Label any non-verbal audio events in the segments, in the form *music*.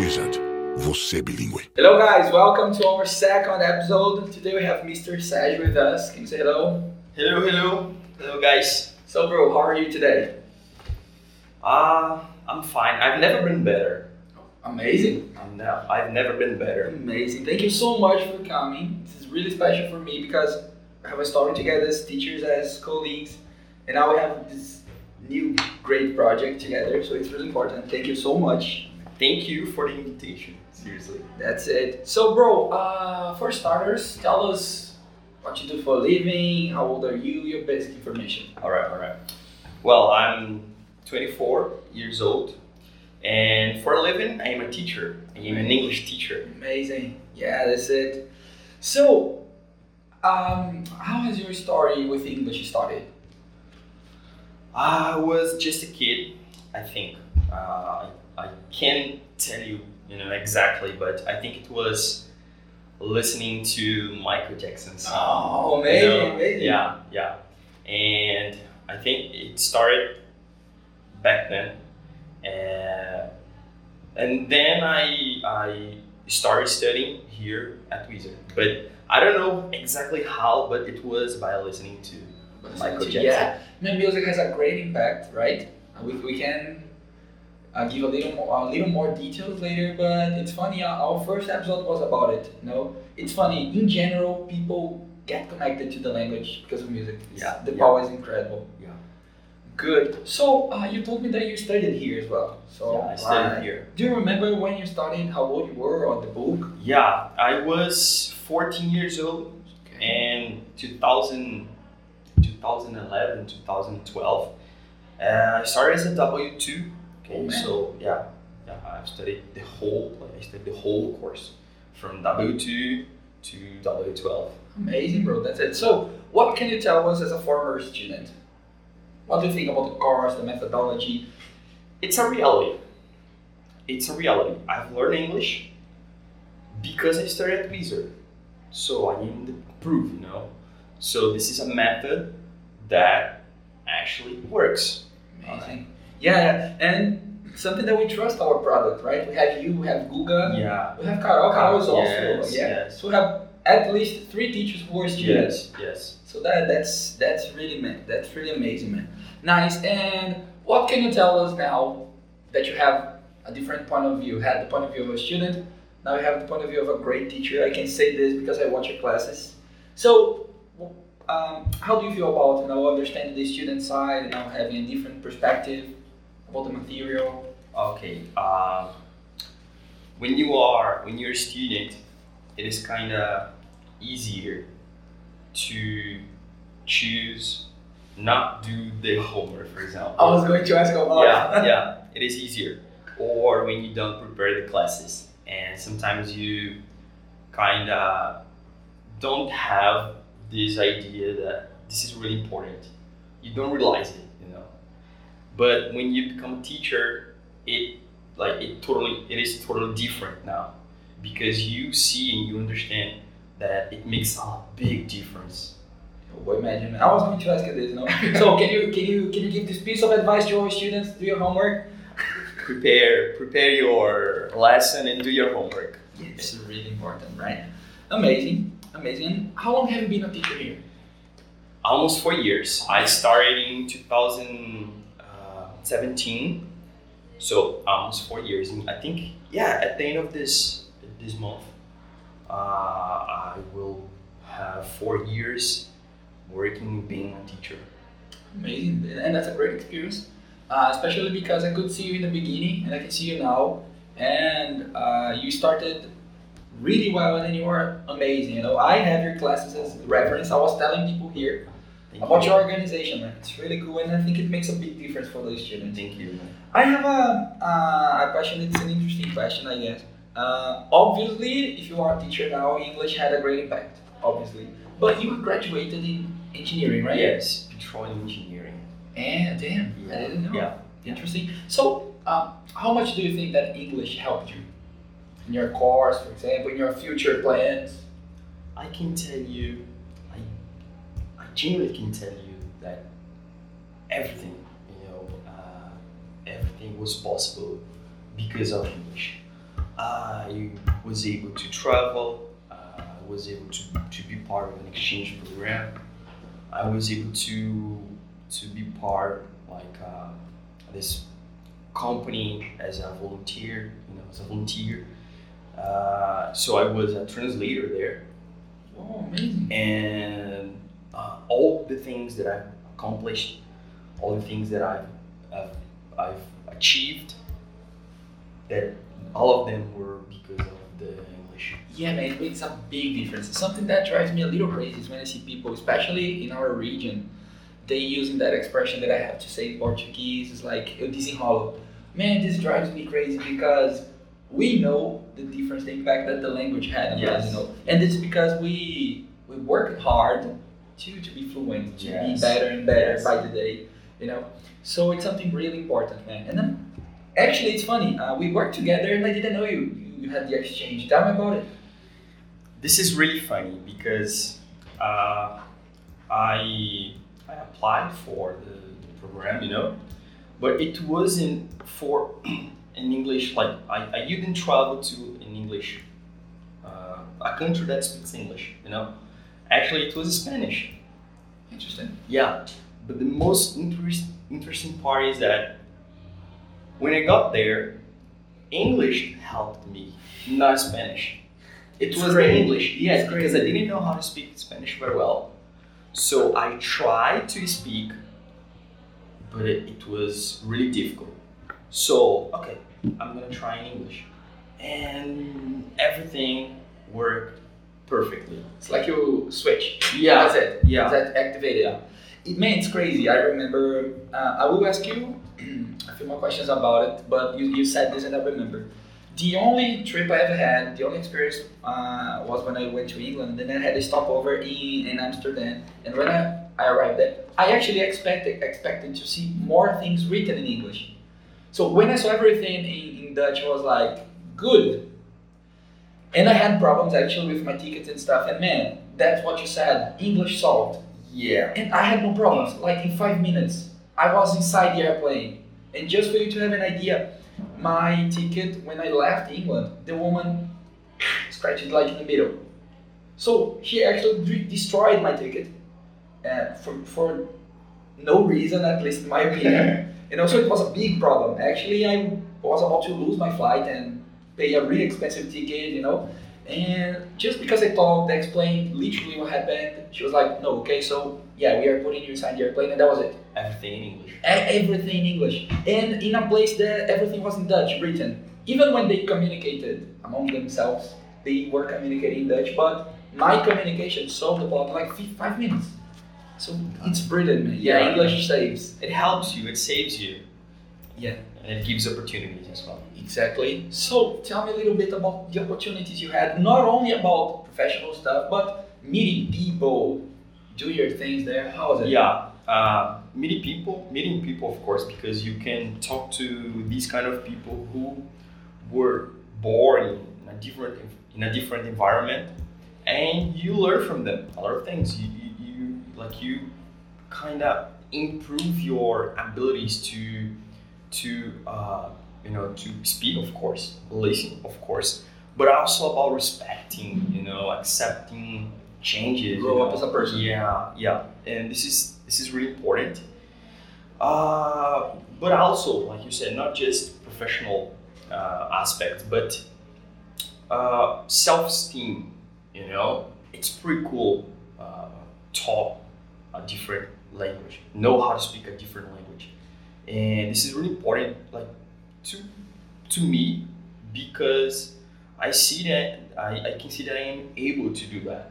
Wizard, você bilíngue. Hello, guys. Welcome to our second episode. Today we have Mr. Sérgio with us. Can you say hello? Hello, hello, hello, guys. So, bro, how are you today? Uh, I'm fine. I've never been better. Amazing. I'm now. I've never been better. Amazing. Thank you so much for coming. This is really special for me because I have a story together as teachers, as colleagues, and now we have this new great project together. So it's really important. Thank you so much. Thank you for the invitation. Seriously. That's it. So, bro, uh, for starters, tell us what you do for a living, how old are you, your basic information. All right, all right. Well, I'm 24 years old, and for a living, I am a teacher. I am an English teacher. Amazing. Yeah, that's it. So, um, how has your story with English started? I was just a kid, I think. Uh, I, I can't tell you, you know, exactly, but I think it was listening to Michael Jackson's song. Oh, you amazing, know? amazing. Yeah, yeah. And I think it started back then. And, and then I, I started studying here at Wizard. But I don't know exactly how, but it was by listening to Michael Jackson. Yeah, man, music has a great impact, right? Uh, We, we can uh, give a little more, a little more details later, but it's funny. uh, Our first episode was about it. You know, it's funny. In general, people get connected to the language because of music. It's- Yeah, the yeah. power is incredible. Yeah. Good. So uh, you told me that you studied here as well. So Yeah, I studied uh, here. Do you remember when you started? How old you were on the book? Yeah, I was 14 years old and 2000, 2011, 2012. Uh, I started as a W2. Oh, Okay, man. so yeah, yeah, I've studied the whole, like, I studied the whole course from W2 to W12. Amazing, bro. That's it. So, what can you tell us as a former student? What do you think about the course, the methodology? It's a reality. It's a reality. I've learned English because I studied at Wizard. So I am the proof, you know. So this is a method that actually works. Amazing. Yeah, and something that we trust our product, right? We have you, we have Guga, Yeah. we have Carol. Carol is also, Yes, yeah. yes. So we have at least three teachers who are students. Yes. Yes. So that that's that's really man, that's really amazing, man. Nice. And what can you tell us now that you have a different point of view? You had the point of view of a student. Now you have the point of view of a great teacher. I can say this because I watch your classes. So, um, how do you feel about you know understanding the student side and now having a different perspective about the material? Okay. Um, when you are when you're a student, it is kind of easier to choose not do the homework, for example. I was going to ask about yeah, *laughs* yeah, it is easier. Or when you don't prepare the classes, and sometimes you kind of don't have this idea that this is really important. You don't realize it, you know. But when you become a teacher, it like it totally it is totally different now because you see and you understand that it makes a big difference. Oh, imagine. I was going to ask you this, no? *laughs* so can you can you can you give this piece of advice to our students? Do your homework. Prepare prepare your lesson and do your homework. This is really important, right? Amazing, amazing. And how long have you been a teacher here? almost four years. I started in 2017, so almost four years. And I think, yeah, at the end of this this month, uh, I will have four years working being a teacher. Amazing, and that's a great experience, uh, especially because I could see you in the beginning and I can see you now, and uh, you started really well and you are amazing. You know, I have your classes as reference. I was telling people here Thank about you. your organization, man. It's really cool, and I think it makes a big difference for those students. Thank you. man. I have a, uh, a question. It's an interesting question, I guess. Uh, obviously, if you are a teacher now, English had a great impact. Obviously, but you graduated in engineering, right? Yes, petroleum engineering. Eh, damn, I didn't know. Yeah. Interesting. So, um, how much do you think that English helped you in your course, for example, in your future plans? I can tell you, Genuinely can tell you that everything, you know, uh, everything was possible because of English. I was able to travel. Uh, I was able to, to be part of an exchange program. I was able to to be part like uh, this company as a volunteer. You know, as a volunteer. Uh, so I was a translator there, Oh, amazing. and uh, all the things that I've accomplished, all the things that I've, I've, I've achieved, that all of them were because of the English. Yeah, man, it makes a big difference. Something that drives me a little crazy is when I see people, especially in our region, they using that expression that I have to say in Portuguese. It's like eu desenrolo. Man, this drives me crazy because we know the difference, the impact that the language had on us, Yes. you know, and it's because we we work hard to to be fluent, to Yes. be better and better Yes. by the day, you know. So it's something really important, man. And then actually, it's funny. Uh, we worked together, and I didn't know you. You, you had the exchange. Tell me about it. This is really funny because uh, I I applied for the, program, you know, but it wasn't for *clears throat* in English. Like I, I didn't travel to an English uh, a country that speaks English, you know. Actually, it was Spanish. Interesting. Yeah, but the most interest, interesting part is that when I got there, English helped me, not Spanish. It It's was great. English, yes, It's because I didn't know how to speak Spanish very well. So I tried to speak, but it, it was really difficult. So, okay, I'm gonna try in English. And everything worked perfectly. It's like you switch. Yeah, That's it. yeah. That activated. It, man, it's crazy. I remember. Uh, I will ask you *clears throat* a few more questions about it, but you, you said this and I remember. The only trip I ever had, the only experience uh, was when I went to England. And then I had a stopover in, in Amsterdam, and when I, I arrived there, I actually expected expected to see more things written in English. So when I saw everything in, in Dutch, I was like, good. And I had problems actually with my tickets and stuff. And man, that's what you said. English solved. Yeah. And I had no problems. Like in five minutes, I was inside the airplane. And just for you to have an idea, my ticket when I left England, the woman *clears throat* scratched it like in the middle. So she actually de- destroyed my ticket uh, for, for no reason, at least in my opinion. *laughs* and also, it was a big problem. Actually, I was about to lose my flight and pay a really expensive ticket, you know. And just because I talked, I explained literally what happened, she was like, no, okay, so yeah, we are putting you inside the airplane, and that was it. Everything in English. Everything in English. And in a place that everything was in Dutch, written. Even when they communicated among themselves, they were communicating in Dutch, but my communication solved the problem like fi- five minutes. So it's brilliant, man. Yeah, Yeah. English saves. It helps you, it saves you, Yeah. and it gives opportunities as well. Exactly. So tell me a little bit about the opportunities you had, not only about professional stuff, but meeting people, do your things there. How was it? Yeah, uh, meeting people, meeting people, of course, because you can talk to these kind of people who were born in a different in a different environment, and you learn from them a lot of things. You, you, you like you kind of improve your abilities to to uh, you know to speak, of course, listen, of course, but also about respecting, you know, accepting changes. you Grow up know. as a person. Yeah, yeah, and this is this is really important. Uh, but also, like you said, not just professional uh, aspects, but uh, self-esteem. You know, it's pretty cool. Uh, talk a different language, know how to speak a different language, and this is really important. Like to to me because I see that I, I can see that I am able to do that.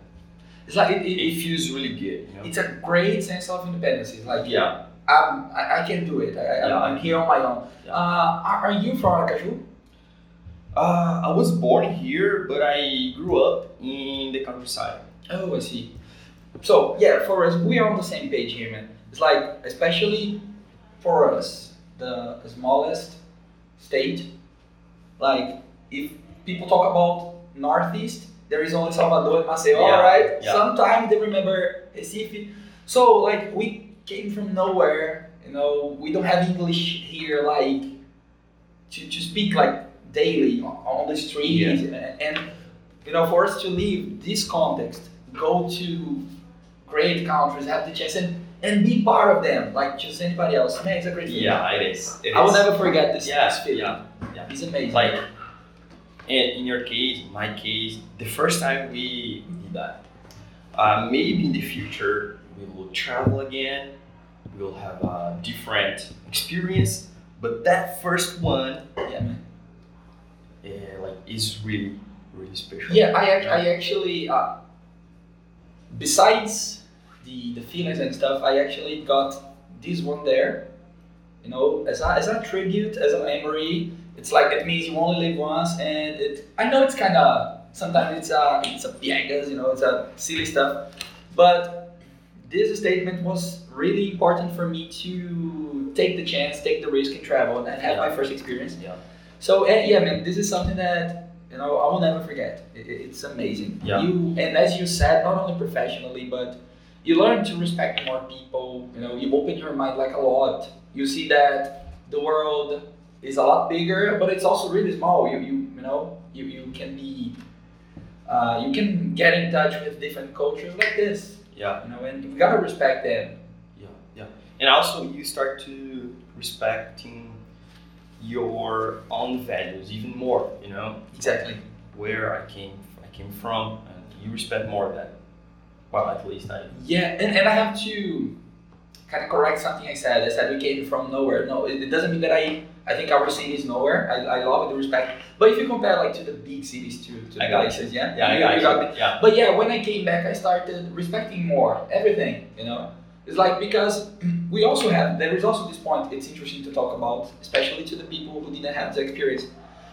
It's like it, it, It feels really good, you know. it's a great sense of independence. It's like Yeah. I'm, I, I can do it. I, Yeah. I'm here on my own. Yeah. Uh, are, are you from Aracaju? Uh, I was born here, but I grew up in the countryside. Oh, I see. So yeah, for us, we are on the same page here, man. It's like, especially for us, the smallest state. Like, if people talk about Northeast, there is only Salvador and Maceió, Yeah, right? yeah. Sometimes they remember Recife. So like, we came from nowhere. You know, we don't have English here, like to, to speak like daily on, on the street and, and you know, for us to leave this context, go to great countries, have the chance, and, and be part of them, like just anybody else. Man, it's a great feeling. Yeah, it is. It I will is. never forget this, Yeah, this feeling. yeah, yeah. It's amazing. Like, in, in your case, my case, the first time we did that, uh, maybe in the future we will travel again, we will have a different experience, but that first one, yeah, man. uh, like, is really, really special. Yeah, I, act- I actually, uh, besides the, the feelings and stuff, I actually got this one there, you know, as a, as a tribute, as a memory. It's like it means you only live once, and it. I know it's kind of sometimes it's a it's a piegas, you know, it's a silly stuff, but this statement was really important for me to take the chance, take the risk, and travel, and have my first experience. Yeah. So uh, yeah, man, this is something that you know I will never forget. It- it's amazing. Yeah. You and as you said, not only professionally, but you learn to respect more people. You know, you open your mind like a lot. You see that the world is a lot bigger, but it's also really small. You you you know you, you can be uh, you can get in touch with different cultures like this. Yeah. You know, and you gotta respect them. Yeah, yeah. And also you start to respecting your own values even more, you know, Exactly. where I came I came from and you respect more of that. Well at least I Yeah, and, and I have to kind of correct something I said. I said we came from nowhere. No, it, it doesn't mean that I I think our city is nowhere. I, I love it, the respect. But if you compare like to the big cities to, to the places, yeah, Yeah, you, I you got me. Yeah. But yeah, when I came back, I started respecting more everything. You know, it's like because *clears throat* we also have there is also this point. It's interesting to talk about, especially to the people who didn't have the experience.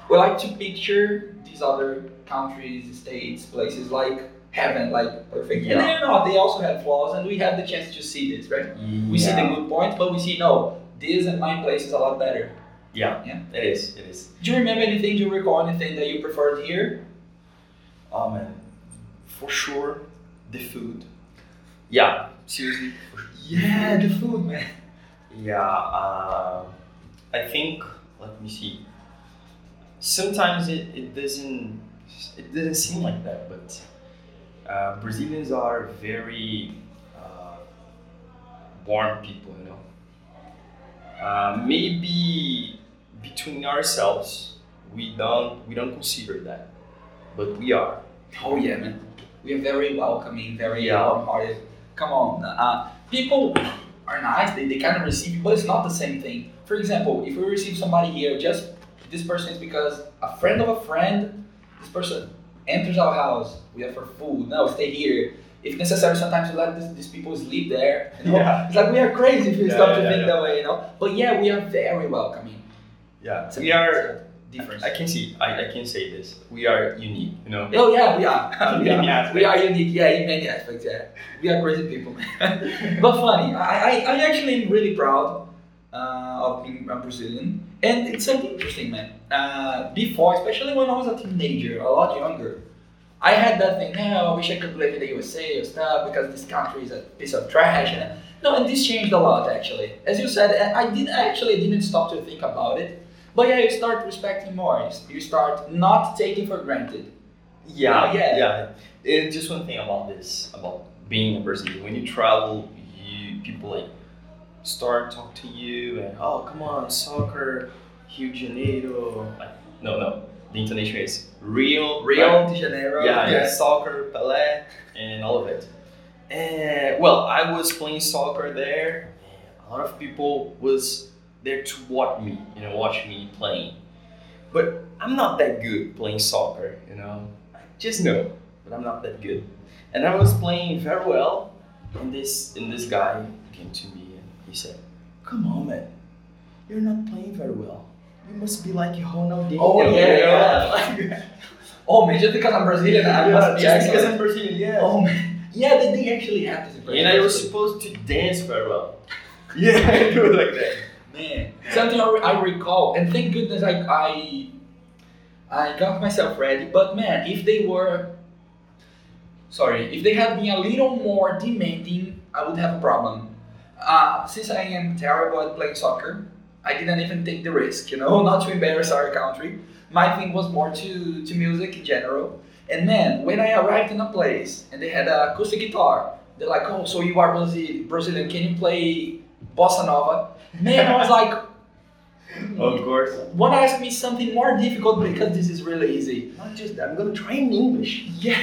We like to picture these other countries, states, places like heaven, like perfect. And they're not. They also have flaws, and we have the chance to see this, right? We see the good point, but we see no. This and my place is a lot better. Yeah. Yeah. It is, it is. Do you remember anything? Do you recall anything that you preferred here? Oh man. For sure the food. Yeah, seriously. Yeah, the food, man. Yeah, uh, I think. Let me see. Sometimes it, it doesn't it doesn't seem like that, but uh, Brazilians are very uh, warm people, you know. Uh, maybe between ourselves, we don't we don't consider that, but we are. Oh yeah, man. We are very welcoming, very Yeah. warm-hearted. Come on, uh, people are nice. They, they kind of receive you, but it's not the same thing. For example, if we receive somebody here, just this person is because a friend of a friend. This person enters our house. We offer food. No, stay here. If necessary, sometimes we let this, these people sleep there. You know? Yeah. It's like we are crazy if you Yeah, stop to yeah, think yeah. that way, you know. But yeah, we are very welcoming. Yeah, a- we are. difference. I can see. I, I can say this. We are unique. You know. Oh yeah, we are. *laughs* We, are. we are unique. Yeah, in many aspects. Yeah, we are crazy people, *laughs* but funny. I, I, I actually am really proud uh, of being a Brazilian, and it's something interesting, man. Uh, before, especially when I was a teenager, a lot younger, I had that thing. No, I wish I could live in the USA or stuff because this country is a piece of trash. And no, and this changed a lot actually. As you said, I did actually didn't stop to think about it. But yeah, you start respecting more. You start not taking for granted. Yeah, Yeah. yeah. Just one thing about this, about being a Brazilian. When you travel, you people like start talk to you and oh come on soccer, Rio de Janeiro. No, no. The intonation is Rio, Rio right? de Janeiro. Yeah, yeah, soccer, Pelé, and all of it. And well, I was playing soccer there. A lot of people was there to watch me, you know, watch me playing. But I'm not that good playing soccer, you know. I just know, but I'm not that good. And I was playing very well, and this and this guy came to me and he said, "Come on, man, you're not playing very well. You must be like Ronaldinho." Oh you yeah, know? yeah. *laughs* oh man, just because I'm Brazilian, I Yeah, must be just because. I'm Brazilian, yeah. Oh man, yeah, they, they actually have this impression. And I was supposed to dance very well. *laughs* Yeah, I do it like that. man, something I, re- I recall, and thank goodness I I I got myself ready. But man, if they were sorry, if they had been a little more demanding, I would have a problem. Uh, since I am terrible at playing soccer, I didn't even take the risk, you know, not to embarrass our country. My thing was more to, to music in general. And man, when I arrived in a place and they had an acoustic guitar, they're like, oh, so you are Brazil- Brazilian, can you play bossa nova? Man, I was like, Of course. want to ask me something more difficult because this is really easy. Not just that. I'm gonna try in English. Yeah,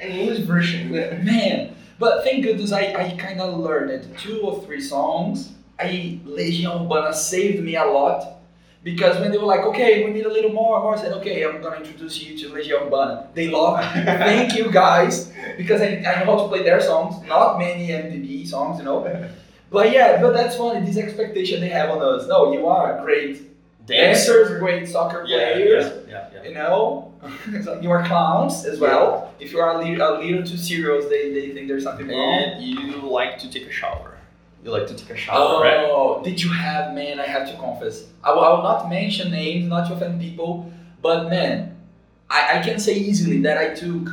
An English version. man. But thank goodness I, I kind of learned two or three songs. I Legião Urbana saved me a lot because when they were like, okay, we need a little more, more, I said, okay, I'm gonna introduce you to Legião Urbana. They love it. *laughs* thank you guys because I, I know how to play their songs, not many MPB songs, you know. *laughs* But yeah, but that's funny. This expectation they have on us. No, you are great dancers, great soccer players. yeah, yeah, yeah. You know, *laughs* you are clowns as well. If you are a little, a little too serious, they, they think there's something wrong. And you like to take a shower. You like to take a shower, right? Oh, did you have, man? I have to confess. I will, I will not mention names, not to offend people, but man, I, I can say easily that I took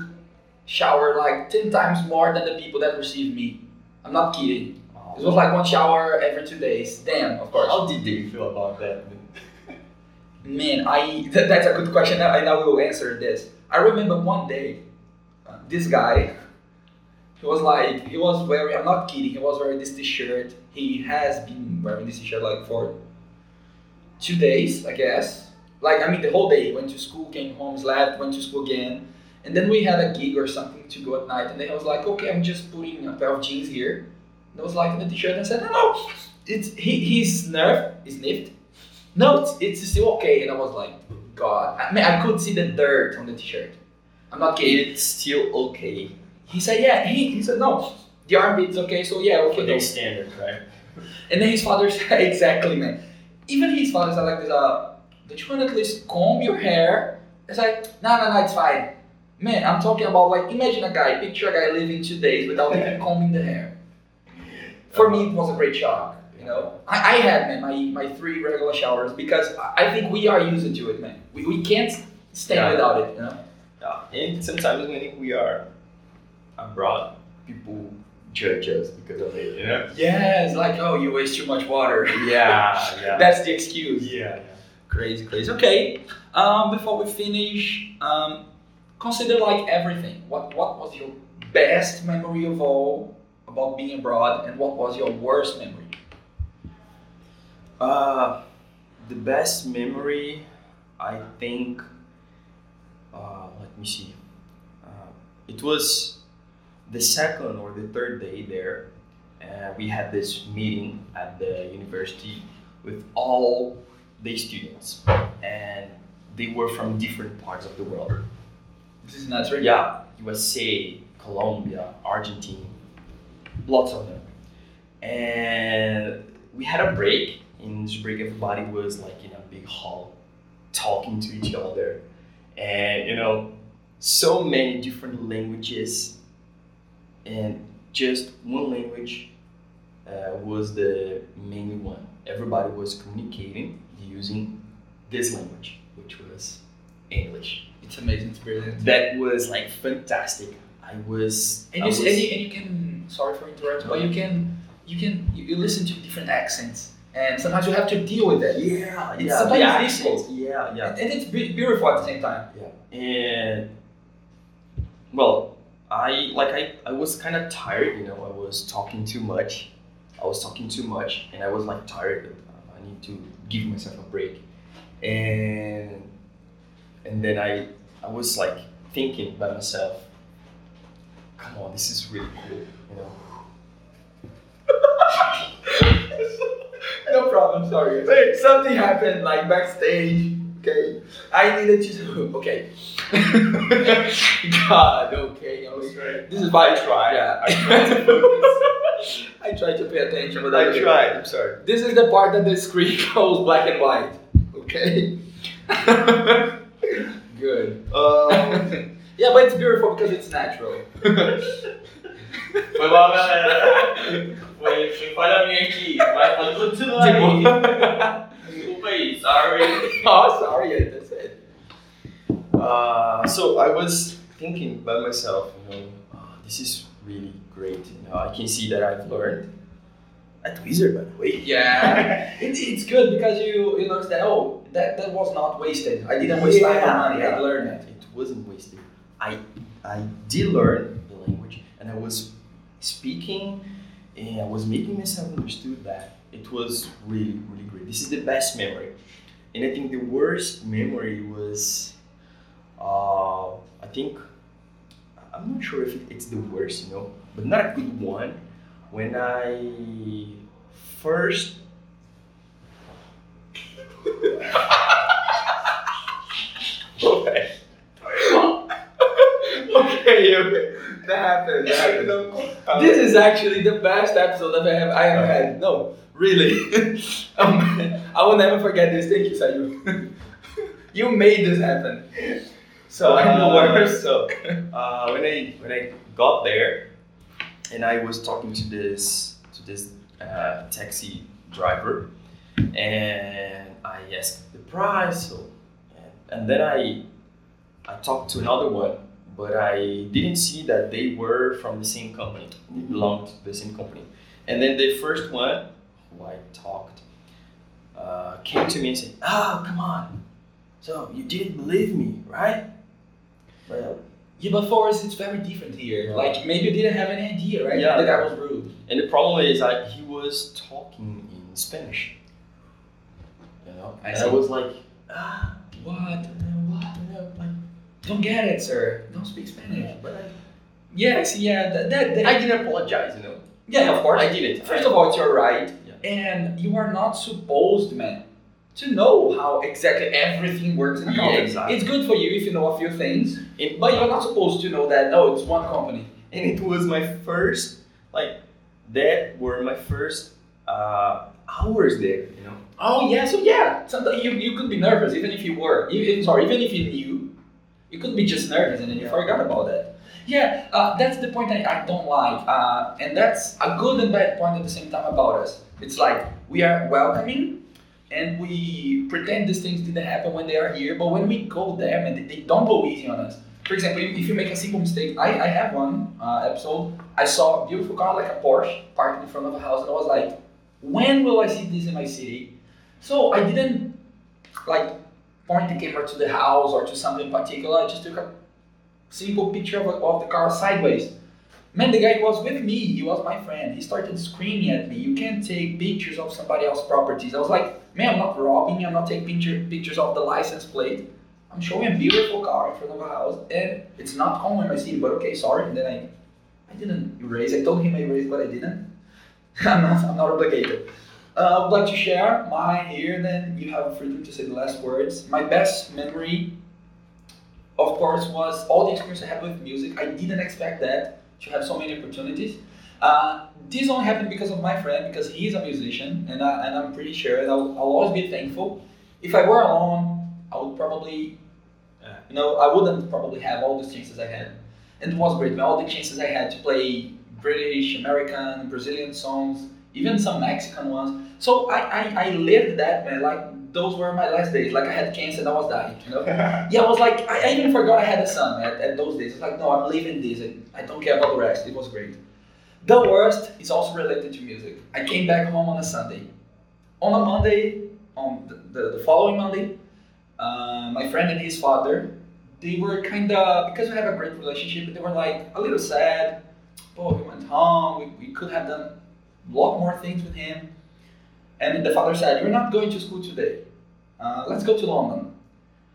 shower like 10 times more than the people that received me. I'm not kidding. It was like one shower every two days. Damn, of course. How did they feel about that? Man, *laughs* I th- that's a good question. I, I now will answer this. I remember one day, uh, this guy, he was like, he was wearing. I'm not kidding. He was wearing this T-shirt. He has been wearing this T-shirt like for two days, I guess. Like I mean, the whole day. Went to school, came home, slept, went to school again, and then we had a gig or something to go at night. And then I was like, okay, I'm just putting a pair of jeans here. And I was like in the T-shirt and I said, no, no, it's he he sniffed, he sniffed. No, it's, it's still okay. And I was like, God. I mean, I could see the dirt on the t-shirt. I'm not kidding. It's still okay He said, yeah. He, he said, no, the arm armpit's okay. So yeah, okay. their no. standards, right? And then his father said, *laughs* exactly, man. Even his father said like this, uh, don't you want to at least comb your hair? It's like, no, no, no, it's fine. Man, I'm talking about like, imagine a guy, picture a guy living two days without even *laughs* combing the hair. For me, it was a great shock. You know, I, I had man my, my three regular showers because I think we are used to it, man. We, we can't stand Yeah. without it. You know. Yeah. And sometimes when we are abroad, people judge us because of it, you know? Yes, like oh, you waste too much water. *laughs* Yeah, yeah. That's the excuse. yeah. Crazy, crazy. Okay. Um, before we finish, um, consider like everything. What what was your best memory of all about being abroad, and what was your worst memory? Uh, the best memory, I think. Uh, let me see. Uh, it was the second or the third day there. Uh, we had this meeting at the university with all the students, and they were from different parts of the world. This is not right. Yeah, USA, Colombia, Argentina, lots of them. And we had a break. In this break, everybody was like in a big hall, talking to each other, and you know, so many different languages, and just one language uh, was the main one. Everybody was communicating using this language, which was English It's amazing. It's brilliant. that was like fantastic. I was. And you, was- and you, and you can sorry for interrupting, but you can you can you, you listen to different accents, and sometimes you have to deal with that. yeah, It's yeah, sometimes the accents, yeah, yeah, And, and it's beautiful at the same time. yeah. And well, I like I I was kind of tired. You know, I was talking too much. I was talking too much, and I was like tired. Uh, I need to give myself a break, and and then I I was like thinking by myself. Come on, this is really cool. You know. *laughs* no problem. Sorry. Wait, something happened like backstage. Okay, I needed to. do, Okay. *laughs* God. Okay. okay. This is why I try. Yeah. I *laughs* tried to. I try to pay attention, but I tried. I'm sorry. This is the part that the screen *laughs* goes black and white. Okay. Good. Um, yeah, but it's beautiful because it's natural. Foi mal, galera. Foi, foi falha minha aqui. Mas pode continuar aí. Desculpa. Sorry. *laughs* oh, sorry. yeah, That's it. Uh, so I was thinking by myself, you know, "Oh, this is really great. You know, I can see that I've learned, at Wizard, by the way. Yeah, *laughs* it, it's good because you you notice that oh that, that was not wasted. I didn't waste time or money. I learned it. It wasn't wasted. I I did learn the language, and I was speaking, and I was making myself understood that it was really really great. This is the best memory, and I think the worst memory was, uh, I think, I'm not sure if it's the worst, you know, but not a good one. When I first *laughs* okay. *laughs* okay, okay. That happened. That happened. This is actually the best episode that I've ever, I ever had. No, really. *laughs* um, I will never forget this. Thank you, Sayu. *laughs* you made this happen. So I'm the Uh, worst. So *laughs* uh, when I when I got there, and I was talking to this to this uh, taxi driver, and I asked the price. So, and, and then I I talked to another one, but I didn't see that they were from the same company. They belonged to the same company. And then the first one I talked uh, came to me and said, "Oh, come on! So you didn't believe me, right?" Well, Yeah, but for us, it's very different here. Yeah. Like maybe you didn't have any idea, right? Yeah. The guy was rude. and the problem is that he was talking in Spanish. You know, I and see. I was like, ah, What? what? Like, Don't get it, sir. Don't speak Spanish. yeah, but I, Yes, yeah, that, that, that I didn't apologize. You know, yeah, of course. I didn't. First of all, it's your right. And you are not supposed, man, to know how exactly everything works in a Yeah, company. exactly. It's good for you if you know a few things, It- but you're not supposed to know that. Oh, it's one company. and it was my first like that were my first uh, hours there you know Oh yeah, so yeah, sometimes you, you could be nervous even if you were. Even, sorry, even if you knew, you could be just nervous and then you Yeah. forgot about that. Yeah, uh, that's the point I, I don't like, uh, and that's a good and bad point at the same time about us. It's like we are welcoming, and we pretend these things didn't happen when they are here, but when we go there, man, they, don't go easy on us. For example, if if you make a simple mistake, I, I have one uh, episode. I saw a beautiful car like a Porsche parked in front of a house, and I was like, when will I see this in my city? So I didn't like point the camera to the house or to something particular. I just took a simple picture of, of the car sideways. Man, the guy was with me. He was my friend. He started screaming at me. You can't take pictures of somebody else's properties. I was like, man, I'm not robbing. I'm not taking picture, pictures of the license plate. I'm showing a beautiful car in front of a house, and it's not common in my city. But okay, sorry. And then I, I didn't erase. I told him I erased, but I didn't. *laughs* I'm not. I'm not obligated. Uh, I would like to share mine here, then you have freedom to say the last words. My best memory, of course, was all the experience I had with music. I didn't expect that to have so many opportunities. Uh, this only happened because of my friend, because he's a musician, and, I, and I'm pretty sure, and I'll, I'll always be thankful. If I were alone, I would probably, Yeah. you know, I wouldn't probably have all the chances I had. And it was great. All the chances I had to play British, American, Brazilian songs, even some Mexican ones. So I, I, I lived that, man. Like those were my last days. Like I had cancer and I was dying, you know. *laughs* Yeah, I was like, I, I even forgot I had a son at, at those days. It's like, no, I'm leaving this. I, I don't care about the rest. It was great. The worst is also related to music. I came back home on a Sunday. On a Monday, on the, the, the following Monday, uh, my friend and his father, they were kind of, because we have a great relationship, they were like a little sad. Oh, he went home. We, we could have done a lot more things with him. And the father said, You're not going to school today. Uh, let's go to London.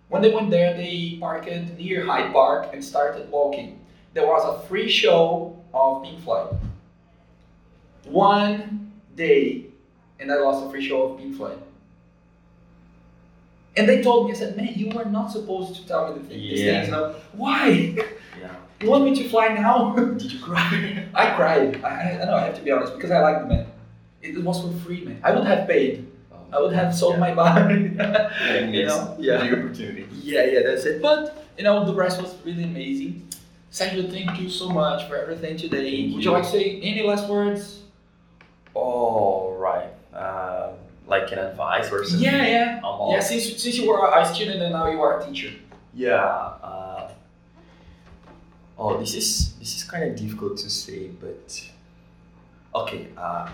When they went there, they parked near Hyde Park and started walking. There was a free show of Pink Floyd. One day, and I lost a free show of Pink Floyd. And they told me, I said, man, you were not supposed to tell me the thing, these things. Know? Why? yeah *laughs* You want me to fly now? did you cry *laughs* I cried. I, I, I know, I have to be honest, because I like the man. It, was for free, man. I would have paid. I would have sold my body. *laughs* you know? Yeah. the opportunity Yeah, yeah, that's it. But you know, the rest was really amazing. Sergio, thank you so much for everything today. Thank Would you. you like to say any last words? all right um, like an advice or something Yeah, yeah. I'm Yeah, since, since you were a student and now you are a teacher. Yeah. Uh, oh, this is this is kind of difficult to say, but okay. Uh,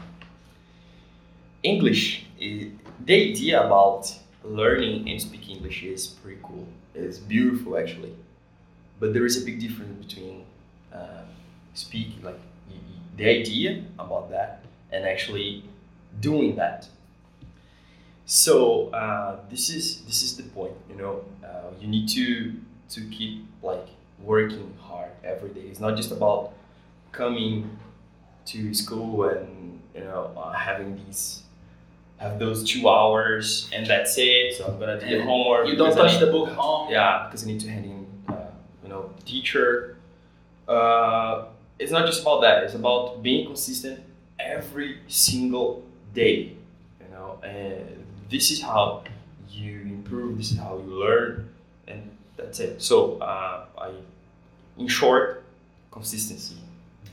English, the idea about learning and speaking English is pretty cool. It's beautiful actually, but there is a big difference between uh, speaking, like the idea about that, and actually doing that. So uh, this is this is the point. You know, uh, you need to to keep like working hard every day. It's not just about coming to school and you know uh, having these have those two hours and that's it. So I'm gonna do the homework. You don't touch need- the book home. yeah, because I need to hand in, uh, you know, teacher. Uh, it's not just about that. It's about being consistent every single day. You know, and this is how you improve. This is how you learn, and that's it. So, uh, I, in short, consistency.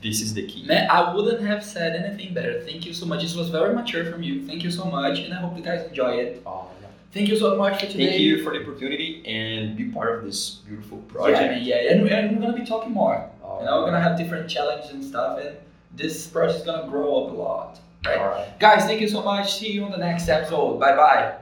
This is the key. Man, I wouldn't have said anything better. Thank you so much. This was very mature from you. Thank you so much, and I hope you guys enjoy it. Oh, yeah. Thank you so much for today. Thank you for the opportunity and be part of this beautiful project. man, yeah, and, and we're gonna be talking more. Oh, You know, we're gonna have different challenges and stuff, and this project is gonna grow up a lot. Right? All right. Guys, thank you so much. See you on the next episode. Bye bye.